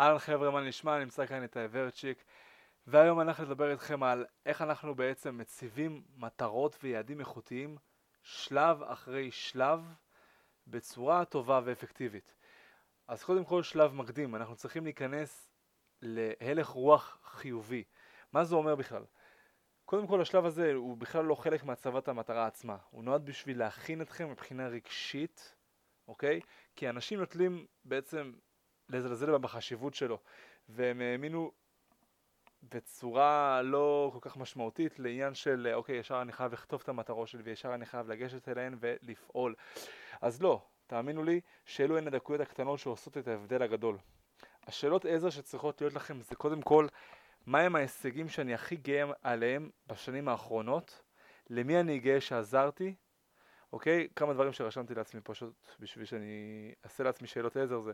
אהלן חבר'ה, מה נשמע? נמצא כאן את האברצ'יק והיום אנחנו נדבר איתכם על איך אנחנו בעצם מציבים מטרות ויעדים איכותיים שלב אחרי שלב בצורה טובה ואפקטיבית. אז קודם כל שלב מקדים, אנחנו צריכים להיכנס להלך רוח חיובי. מה זה אומר בכלל? קודם כל השלב הזה הוא בכלל לא חלק מהצבת המטרה עצמה, הוא נועד בשביל להכין אתכם מבחינה רגשית, אוקיי? כי אנשים נוטלים בעצם לזלזל בחשיבות שלו, והם האמינו בצורה לא כל כך משמעותית לעניין של אוקיי, ישר אני חייב לכתוב את המטרות שלי וישר אני חייב לגשת אליהן ולפעול. אז לא, תאמינו לי שאלו הן הדקויות הקטנות שעושות את ההבדל הגדול. השאלות עזר שצריכות להיות לכם זה קודם כל, מהם ההישגים שאני הכי גאה עליהם בשנים האחרונות, למי אני גאה שעזרתי, אוקיי? כמה דברים שרשמתי לעצמי פשוט בשביל שאני אעשה לעצמי שאלות עזר זה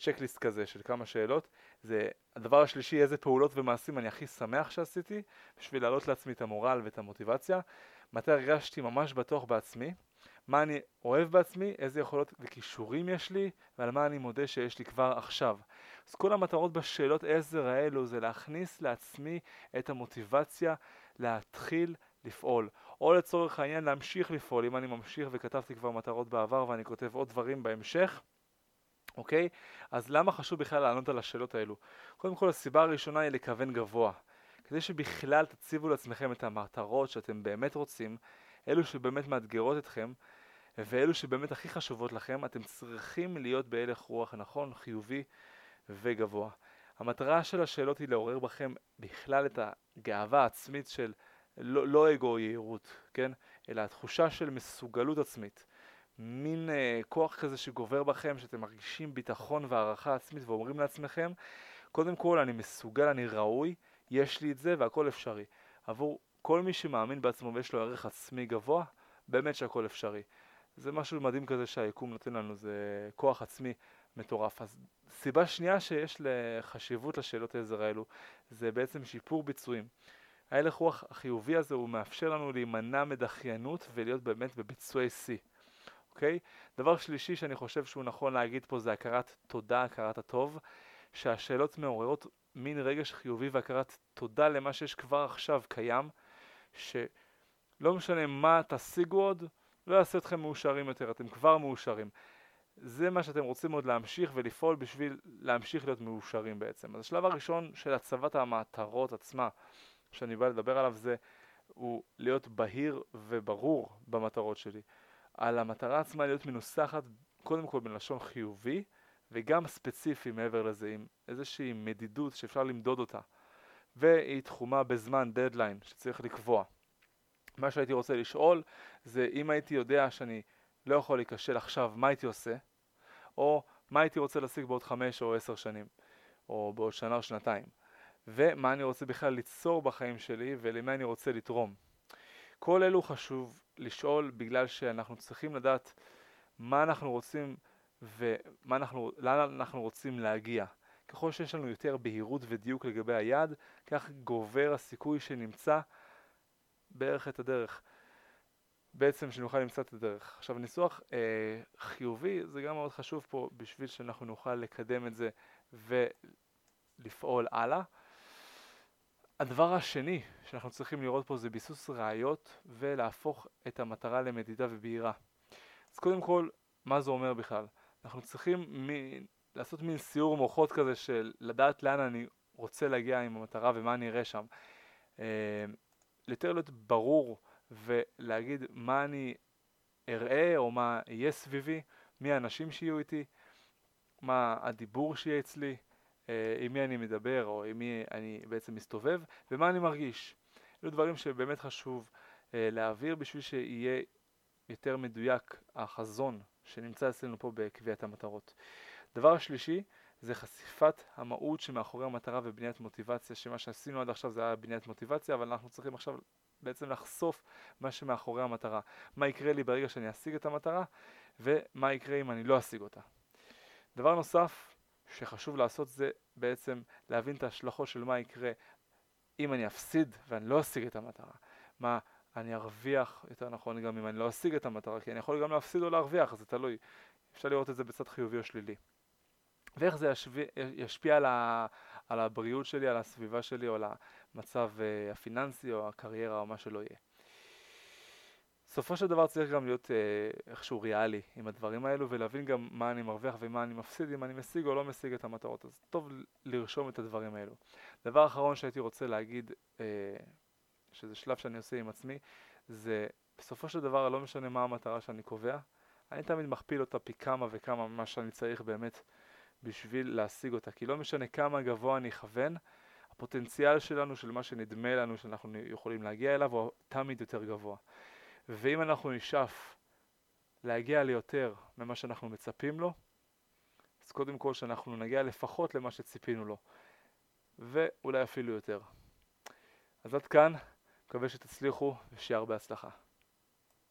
צ'קליסט אה, כזה של כמה שאלות. זה הדבר השלישי, איזה פעולות ומעשים אני הכי שמח שעשיתי, בשביל להעלות לעצמי את המורל ואת המוטיבציה. מתי הרגשתי ממש בטוח בעצמי, מה אני אוהב בעצמי, איזה יכולות וכישורים יש לי, ועל מה אני מודה שיש לי כבר עכשיו. אז כל המטרות בשאלות עזר האלו זה להכניס לעצמי את המוטיבציה להתחיל לפעול. או לצורך העניין להמשיך לפעול, אם אני ממשיך וכתבתי כבר מטרות בעבר ואני כותב עוד דברים בהמשך, אוקיי? אז למה חשוב בכלל לענות על השאלות האלו? קודם כל הסיבה הראשונה היא לכוון גבוה. כדי שבכלל תציבו לעצמכם את המטרות שאתם באמת רוצים, אלו שבאמת מאתגרות אתכם, ואלו שבאמת הכי חשובות לכם, אתם צריכים להיות בהלך רוח נכון, חיובי וגבוה. המטרה של השאלות היא לעורר בכם בכלל את הגאווה העצמית של לא, לא אגו או יהירות, כן? אלא התחושה של מסוגלות עצמית. מין אה, כוח כזה שגובר בכם, שאתם מרגישים ביטחון והערכה עצמית ואומרים לעצמכם, קודם כל אני מסוגל, אני ראוי, יש לי את זה והכל אפשרי. עבור כל מי שמאמין בעצמו ויש לו ערך עצמי גבוה, באמת שהכל אפשרי. זה משהו מדהים כזה שהיקום נותן לנו, זה כוח עצמי מטורף. אז סיבה שנייה שיש לחשיבות לשאלות העזר האלו, זה בעצם שיפור ביצועים. ההלך רוח החיובי הזה הוא מאפשר לנו להימנע מדחיינות ולהיות באמת בביצועי שיא. אוקיי? דבר שלישי שאני חושב שהוא נכון להגיד פה זה הכרת תודה, הכרת הטוב, שהשאלות מעוררות מין רגש חיובי והכרת תודה למה שיש כבר עכשיו קיים, שלא משנה מה תשיגו עוד, לא יעשה אתכם מאושרים יותר, אתם כבר מאושרים. זה מה שאתם רוצים עוד להמשיך ולפעול בשביל להמשיך להיות מאושרים בעצם. אז השלב הראשון של הצבת המטרות עצמה, שאני בא לדבר עליו, זה הוא להיות בהיר וברור במטרות שלי. על המטרה עצמה להיות מנוסחת קודם כל בלשון חיובי וגם ספציפי מעבר לזה עם איזושהי מדידות שאפשר למדוד אותה והיא תחומה בזמן דדליין שצריך לקבוע. מה שהייתי רוצה לשאול זה אם הייתי יודע שאני לא יכול להיכשל עכשיו מה הייתי עושה או מה הייתי רוצה להשיג בעוד חמש או עשר שנים או בעוד שנה או שנתיים ומה אני רוצה בכלל ליצור בחיים שלי ולמה אני רוצה לתרום. כל אלו חשוב לשאול בגלל שאנחנו צריכים לדעת מה אנחנו רוצים ולאן אנחנו, אנחנו רוצים להגיע. ככל שיש לנו יותר בהירות ודיוק לגבי היעד, כך גובר הסיכוי שנמצא בערך את הדרך. בעצם שנוכל למצוא את הדרך. עכשיו ניסוח אה, חיובי זה גם מאוד חשוב פה בשביל שאנחנו נוכל לקדם את זה ולפעול הלאה. הדבר השני שאנחנו צריכים לראות פה זה ביסוס ראיות ולהפוך את המטרה למדידה ובהירה. אז קודם כל, מה זה אומר בכלל? אנחנו צריכים מ... לעשות מין סיור מוחות כזה של לדעת לאן אני רוצה להגיע עם המטרה ומה אני אראה שם. אה, יותר להיות ברור ולהגיד מה אני אראה או מה יהיה סביבי, מי האנשים שיהיו איתי, מה הדיבור שיהיה אצלי, עם מי אני מדבר או עם מי אני בעצם מסתובב ומה אני מרגיש. אלו דברים שבאמת חשוב אה, להעביר בשביל שיהיה יותר מדויק החזון שנמצא אצלנו פה בקביעת המטרות. דבר השלישי זה חשיפת המהות שמאחורי המטרה ובניית מוטיבציה, שמה שעשינו עד עכשיו זה היה בניית מוטיבציה, אבל אנחנו צריכים עכשיו בעצם לחשוף מה שמאחורי המטרה. מה יקרה לי ברגע שאני אשיג את המטרה, ומה יקרה אם אני לא אשיג אותה. דבר נוסף שחשוב לעשות זה בעצם להבין את ההשלכות של מה יקרה אם אני אפסיד ואני לא אשיג את המטרה. מה אני ארוויח, יותר נכון גם אם אני לא אשיג את המטרה, כי אני יכול גם להפסיד או להרוויח, זה תלוי. אפשר לראות את זה בצד חיובי או שלילי. ואיך זה ישפיע, ישפיע על, ה, על הבריאות שלי, על הסביבה שלי או על המצב uh, הפיננסי או הקריירה או מה שלא יהיה. בסופו של דבר צריך גם להיות uh, איכשהו ריאלי עם הדברים האלו ולהבין גם מה אני מרוויח ומה אני מפסיד, אם אני משיג או לא משיג את המטרות. אז טוב לרשום את הדברים האלו. דבר אחרון שהייתי רוצה להגיד, uh, שזה שלב שאני עושה עם עצמי, זה בסופו של דבר לא משנה מה המטרה שאני קובע, אני תמיד מכפיל אותה פי כמה וכמה ממה שאני צריך באמת בשביל להשיג אותה, כי לא משנה כמה גבוה אני אכוון, הפוטנציאל שלנו, של מה שנדמה לנו שאנחנו יכולים להגיע אליו, הוא תמיד יותר גבוה. ואם אנחנו נשאף להגיע ליותר ממה שאנחנו מצפים לו, אז קודם כל שאנחנו נגיע לפחות למה שציפינו לו, ואולי אפילו יותר. אז עד כאן, מקווה שתצליחו ושיהיה הרבה הצלחה.